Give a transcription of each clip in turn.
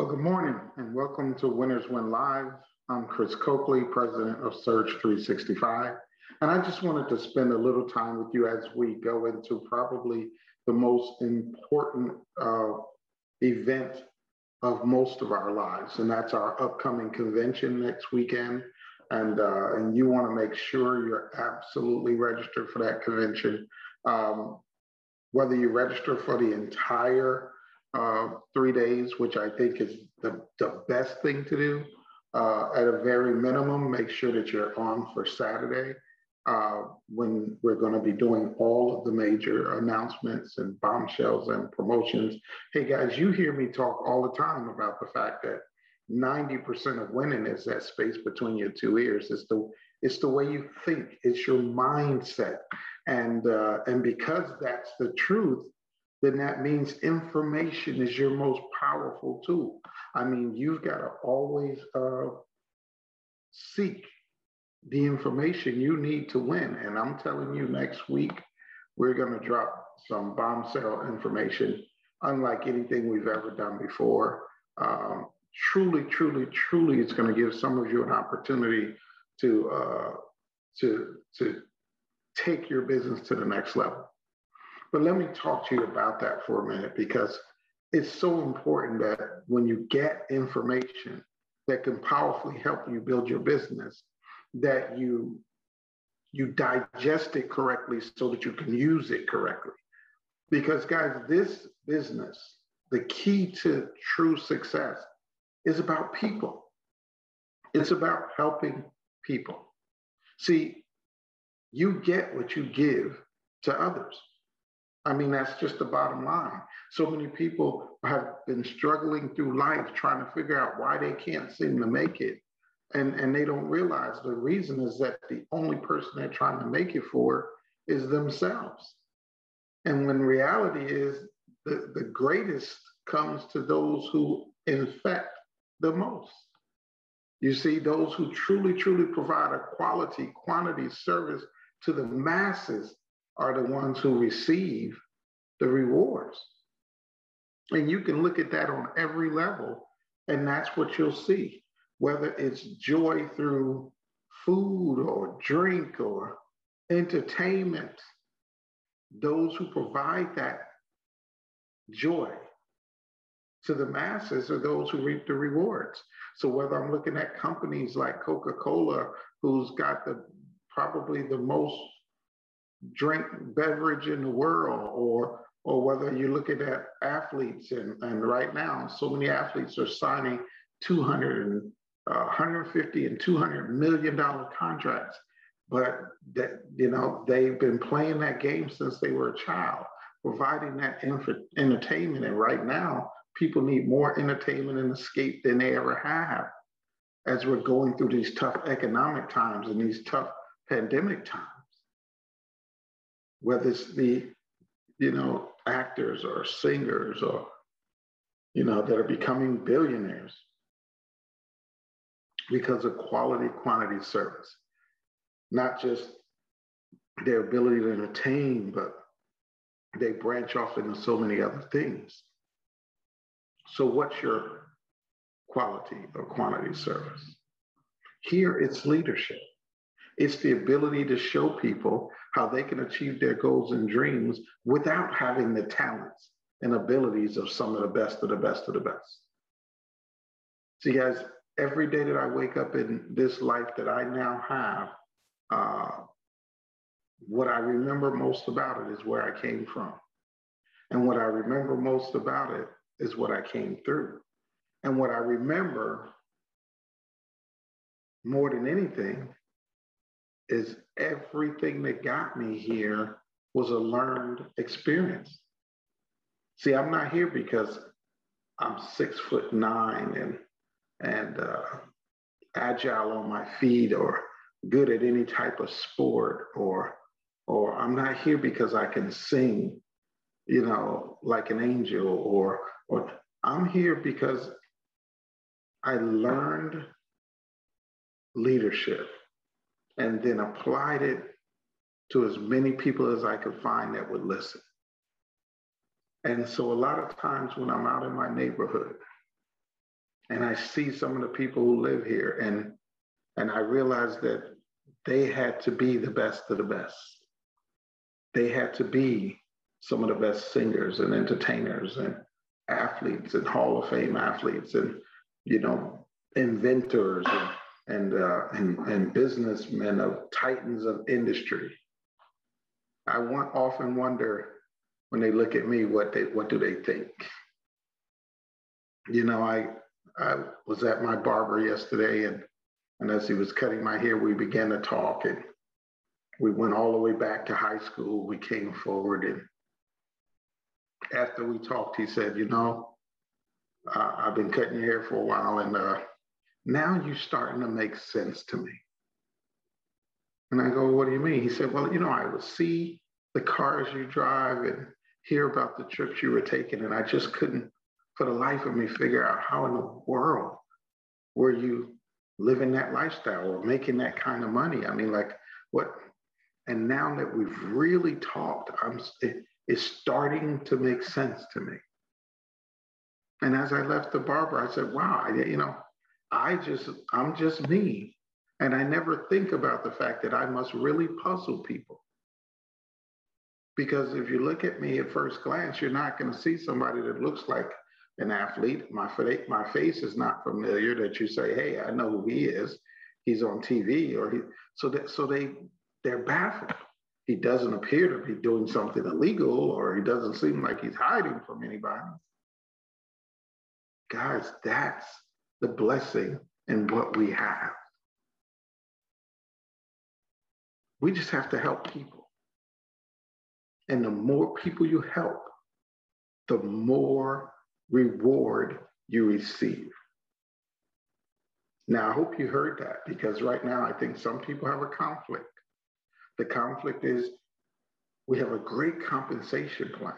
Well, good morning and welcome to Winners Win Live. I'm Chris Coakley, president of Surge 365. And I just wanted to spend a little time with you as we go into probably the most important uh, event of most of our lives, and that's our upcoming convention next weekend. And, uh, and you want to make sure you're absolutely registered for that convention. Um, whether you register for the entire uh, three days, which I think is the, the best thing to do, uh, at a very minimum, make sure that you're on for Saturday uh, when we're going to be doing all of the major announcements and bombshells and promotions. Hey guys, you hear me talk all the time about the fact that 90% of winning is that space between your two ears. It's the it's the way you think. It's your mindset, and uh, and because that's the truth, then that means information is your most powerful tool. I mean, you've got to always uh, seek the information you need to win. And I'm telling you, next week, we're going to drop some bombshell information, unlike anything we've ever done before. Um, truly, truly, truly, it's going to give some of you an opportunity to uh, to to take your business to the next level. But let me talk to you about that for a minute because it's so important that when you get information that can powerfully help you build your business, that you you digest it correctly so that you can use it correctly. Because guys, this business, the key to true success is about people. It's about helping people. See, you get what you give to others. I mean, that's just the bottom line. So many people have been struggling through life trying to figure out why they can't seem to make it. And and they don't realize the reason is that the only person they're trying to make it for is themselves. And when reality is the, the greatest comes to those who infect the most. You see those who truly truly provide a quality quantity service to the masses are the ones who receive the rewards and you can look at that on every level and that's what you'll see whether it's joy through food or drink or entertainment, those who provide that joy to the masses are those who reap the rewards. So whether I'm looking at companies like Coca-Cola, who's got the probably the most drink beverage in the world, or or whether you're looking at athletes and, and right now so many athletes are signing 200 uh, 150 and 200 million dollar contracts but that you know they've been playing that game since they were a child providing that inf- entertainment. And right now people need more entertainment and escape than they ever have as we're going through these tough economic times and these tough pandemic times. Whether it's the you know actors or singers or you know that are becoming billionaires because of quality quantity service, not just their ability to entertain, but they branch off into so many other things. So, what's your quality or quantity service? Here, it's leadership. It's the ability to show people how they can achieve their goals and dreams without having the talents and abilities of some of the best of the best of the best. See, guys, every day that I wake up in this life that I now have, uh, what I remember most about it is where I came from. And what I remember most about it is what I came through. And what I remember more than anything is everything that got me here was a learned experience. See, I'm not here because I'm six foot nine and and uh, agile on my feet or good at any type of sport or or I'm not here because I can sing, you know, like an angel or or I'm here because I learned leadership and then applied it to as many people as I could find that would listen. And so a lot of times when I'm out in my neighborhood and I see some of the people who live here, and and I realize that they had to be the best of the best. They had to be some of the best singers and entertainers and athletes and Hall of Fame athletes and you know inventors and and, uh, and, and businessmen of titans of industry. I want, often wonder when they look at me, what they what do they think? You know, I I was at my barber yesterday, and and as he was cutting my hair, we began to talk, and we went all the way back to high school. We came forward, and after we talked, he said, "You know, uh, I've been cutting your hair for a while, and uh, now you're starting to make sense to me." And I go, "What do you mean?" He said, "Well, you know, I would see the cars you drive and hear about the trips you were taking, and I just couldn't, for the life of me, figure out how in the world were you living that lifestyle or making that kind of money. I mean, like what? And now that we've really talked, I'm it, it's starting to make sense to me. And as I left the barber, I said, "Wow, I, you know, I just I'm just me." And I never think about the fact that I must really puzzle people. Because if you look at me at first glance, you're not going to see somebody that looks like an athlete. My, my face is not familiar that you say, hey, I know who he is. He's on TV or he, so that, so they, they're baffled. He doesn't appear to be doing something illegal or he doesn't seem like he's hiding from anybody. Guys, that's the blessing in what we have. We just have to help people. And the more people you help, the more reward you receive. Now, I hope you heard that because right now I think some people have a conflict. The conflict is we have a great compensation plan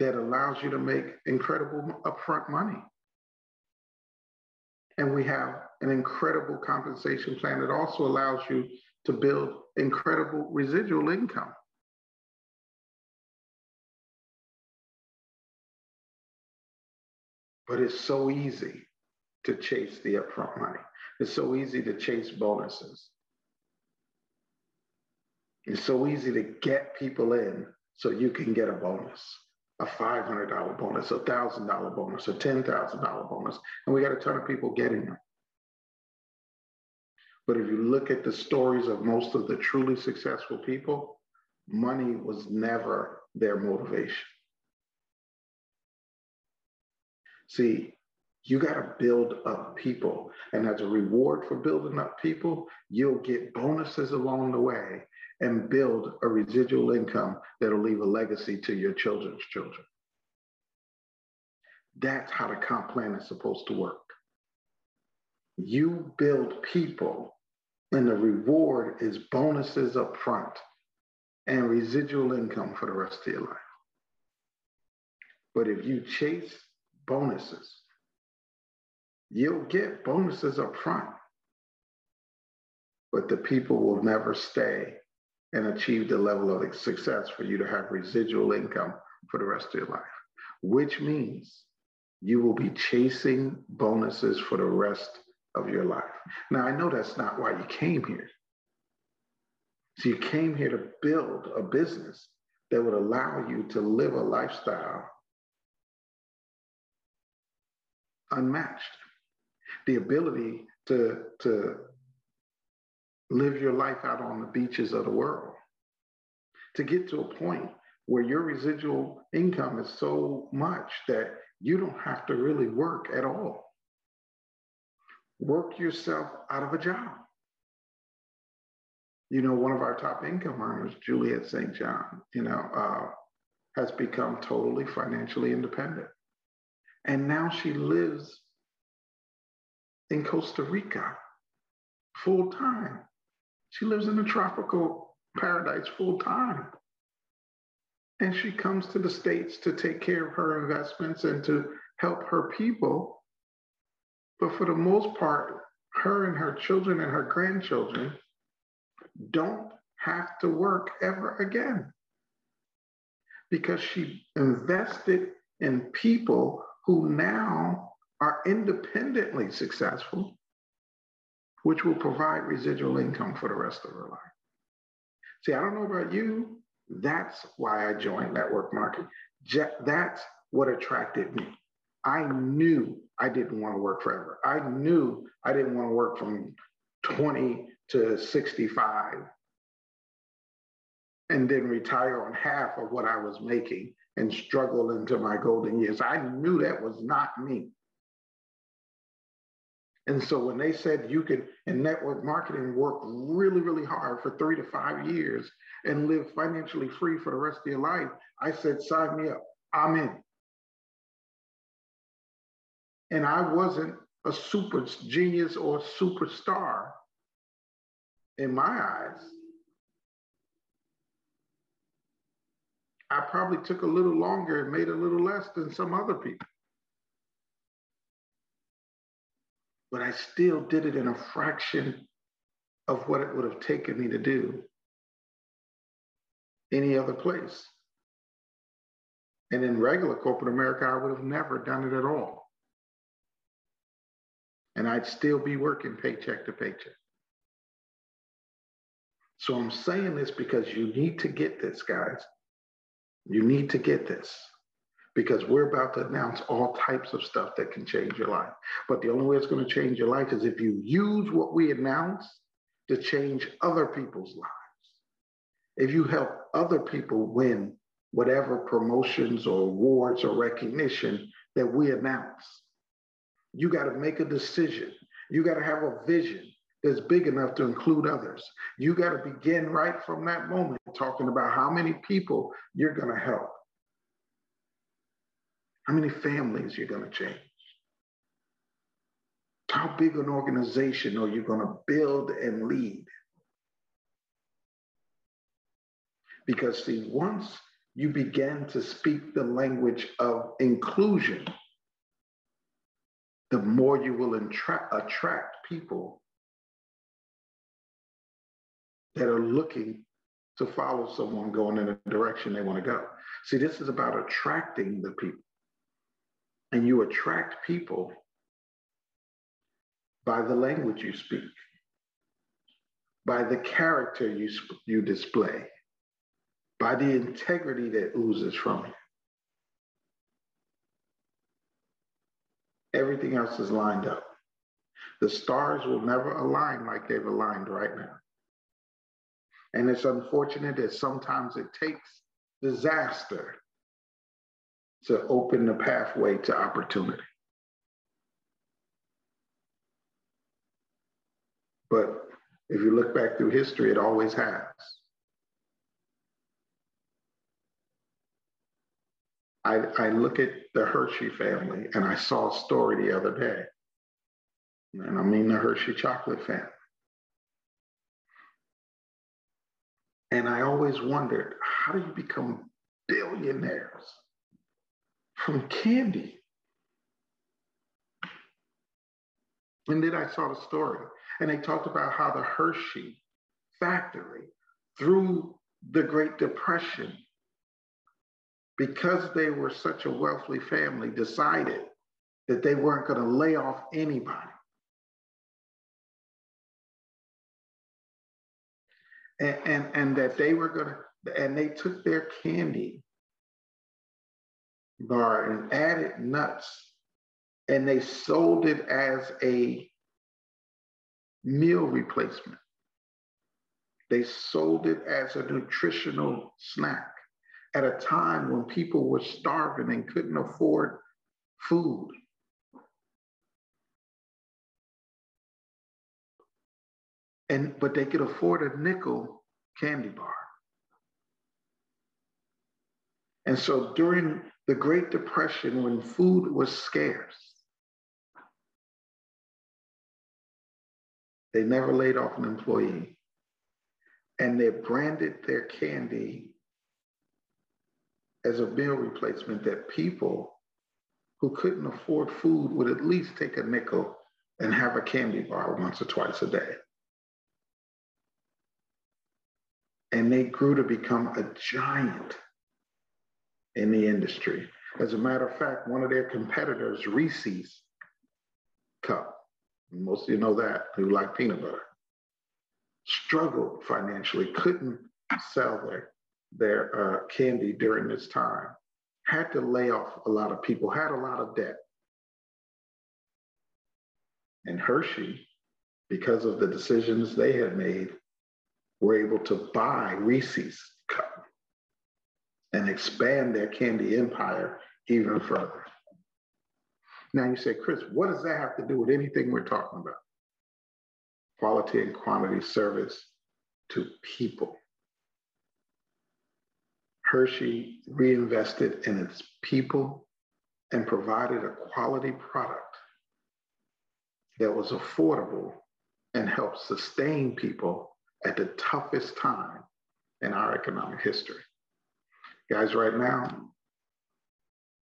that allows you to make incredible upfront money. And we have an incredible compensation plan that also allows you to build incredible residual income. But it's so easy to chase the upfront money. It's so easy to chase bonuses. It's so easy to get people in so you can get a bonus, a $500 bonus, a $1,000 bonus, a $10,000 bonus. And we got a ton of people getting them. But if you look at the stories of most of the truly successful people, money was never their motivation. See, you got to build up people. And as a reward for building up people, you'll get bonuses along the way and build a residual income that'll leave a legacy to your children's children. That's how the comp plan is supposed to work. You build people, and the reward is bonuses up front and residual income for the rest of your life. But if you chase bonuses. You'll get bonuses up front, but the people will never stay and achieve the level of success for you to have residual income for the rest of your life, which means you will be chasing bonuses for the rest of your life. Now, I know that's not why you came here. So you came here to build a business that would allow you to live a lifestyle unmatched. The ability to, to live your life out on the beaches of the world, to get to a point where your residual income is so much that you don't have to really work at all. Work yourself out of a job. You know, one of our top income earners, Juliet St. John, you know, uh, has become totally financially independent. And now she lives in Costa Rica full time. She lives in a tropical paradise full time. And she comes to the States to take care of her investments and to help her people. But for the most part, her and her children and her grandchildren don't have to work ever again because she invested in people who now are independently successful, which will provide residual income for the rest of her life. See, I don't know about you. That's why I joined network marketing. That's what attracted me. I knew I didn't want to work forever. I knew I didn't want to work from 20 to 65 and then retire on half of what I was making and struggle into my golden years. I knew that was not me. And so when they said you could in network marketing work really, really hard for three to five years and live financially free for the rest of your life, I said, sign me up. I'm in. And I wasn't a super genius or superstar in my eyes. I probably took a little longer and made a little less than some other people. But I still did it in a fraction of what it would have taken me to do any other place. And in regular corporate America, I would have never done it at all. And I'd still be working paycheck to paycheck. So I'm saying this because you need to get this, guys. You need to get this because we're about to announce all types of stuff that can change your life. But the only way it's going to change your life is if you use what we announce to change other people's lives. If you help other people win whatever promotions or awards or recognition that we announce, you got to make a decision. You got to have a vision that's big enough to include others. You got to begin right from that moment talking about how many people you're going to help, how many families you're going to change. How big an organization are you going to build and lead? Because, see, once you begin to speak the language of inclusion, the more you will attract, people that are looking to follow someone going in a direction they want to go. See, this is about attracting the people. And you attract people by the language you speak, by the character you, you display, by the integrity that oozes from you. Everything else is lined up. The stars will never align like they've aligned right now. And it's unfortunate that sometimes it takes disaster to open the pathway to opportunity. But if you look back through history, it always has. I, I look at the Hershey family and I saw a story the other day. And I mean the Hershey chocolate family. And I always wondered, how do you become billionaires from candy? And then I saw the story, and they talked about how the Hershey factory, through the Great Depression, because they were such a wealthy family, decided that they weren't going to lay off anybody. and, and, and that they were going to, and they took their candy bar and added nuts and they sold it as a meal replacement. They sold it as a nutritional snack at a time when people were starving and couldn't afford food. and but they could afford a nickel candy bar. And so during the Great Depression, when food was scarce, they never laid off an employee. And they branded their candy as a meal replacement that people who couldn't afford food would at least take a nickel and have a candy bar once or twice a day. and they grew to become a giant in the industry. As a matter of fact, one of their competitors, Reese's, cup. Most of you know that who like peanut butter. Struggled financially, couldn't sell their their uh, candy during this time. Had to lay off a lot of people. Had a lot of debt. And Hershey, because of the decisions they had made, were able to buy Reese's cup and expand their candy empire even further. Now you say, Chris, what does that have to do with anything we're talking about? Quality and quantity service to people. Hershey reinvested in its people and provided a quality product that was affordable and helped sustain people at the toughest time in our economic history. Guys, right now,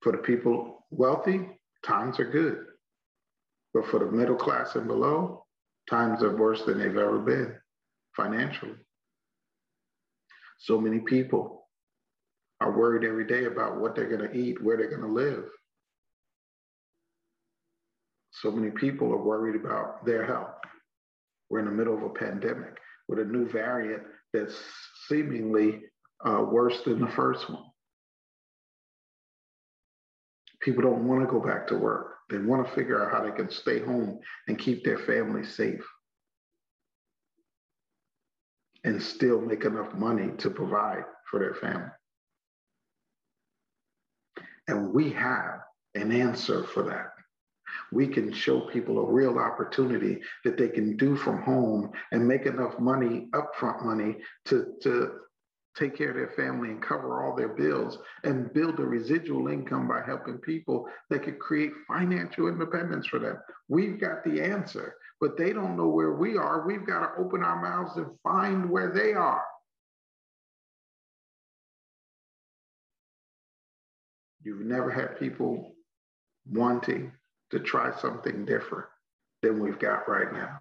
for the people wealthy, times are good. But for the middle class and below, times are worse than they've ever been financially. So many people are worried every day about what they're going to eat, where they're going to live. So many people are worried about their health. We're in the middle of a pandemic with a new variant that's seemingly uh, worse than the first one. People don't want to go back to work. They want to figure out how they can stay home and keep their family safe and still make enough money to provide for their family. And we have an answer for that. We can show people a real opportunity that they can do from home and make enough money, upfront money, to, to take care of their family and cover all their bills and build a residual income by helping people that could create financial independence for them. We've got the answer, but they don't know where we are. We've got to open our mouths and find where they are. You've never had people wanting to try something different than we've got right now.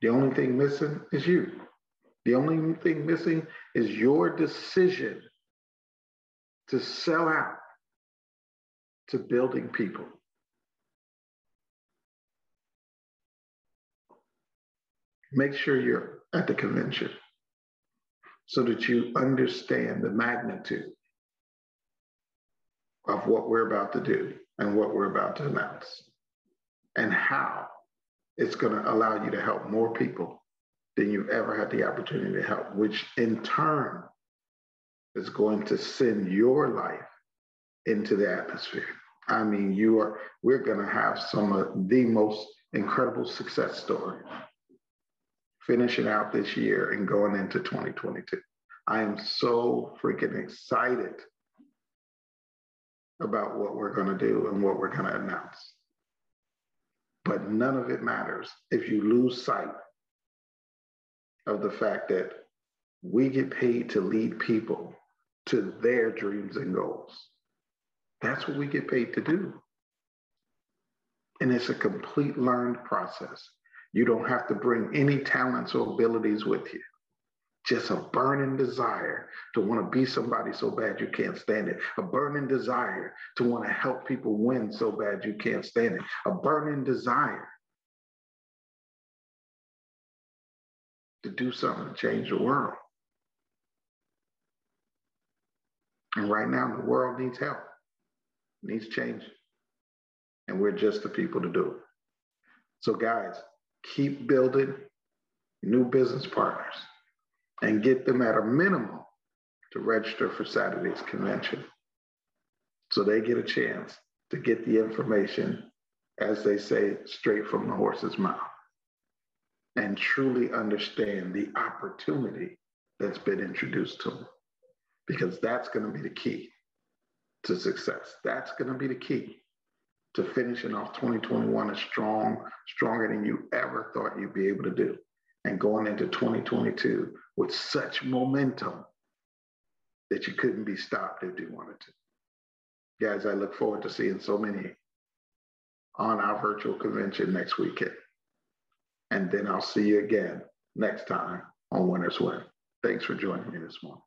The only thing missing is you. The only thing missing is your decision to sell out to building people. Make sure you're at the convention so that you understand the magnitude of what we're about to do and what we're about to announce and how it's going to allow you to help more people than you've ever had the opportunity to help, which in turn is going to send your life into the atmosphere. I mean, you are, we're going to have some of the most incredible success stories finishing out this year and going into 2022. I am so freaking excited about what we're going to do and what we're going to announce. But none of it matters if you lose sight of the fact that we get paid to lead people to their dreams and goals. That's what we get paid to do. And it's a complete learned process. You don't have to bring any talents or abilities with you. Just a burning desire to want to be somebody so bad you can't stand it. A burning desire to want to help people win so bad you can't stand it. A burning desire to do something to change the world. And right now, the world needs help, needs change. And we're just the people to do it. So, guys, keep building new business partners and get them at a minimum to register for Saturday's convention so they get a chance to get the information, as they say, straight from the horse's mouth and truly understand the opportunity that's been introduced to them. Because that's going to be the key to success. That's going to be the key to finishing off 2021 as strong, stronger than you ever thought you'd be able to do. And going into 2022 with such momentum that you couldn't be stopped if you wanted to. Guys, I look forward to seeing so many on our virtual convention next weekend. And then I'll see you again next time on Winners Win. Thanks for joining me this morning.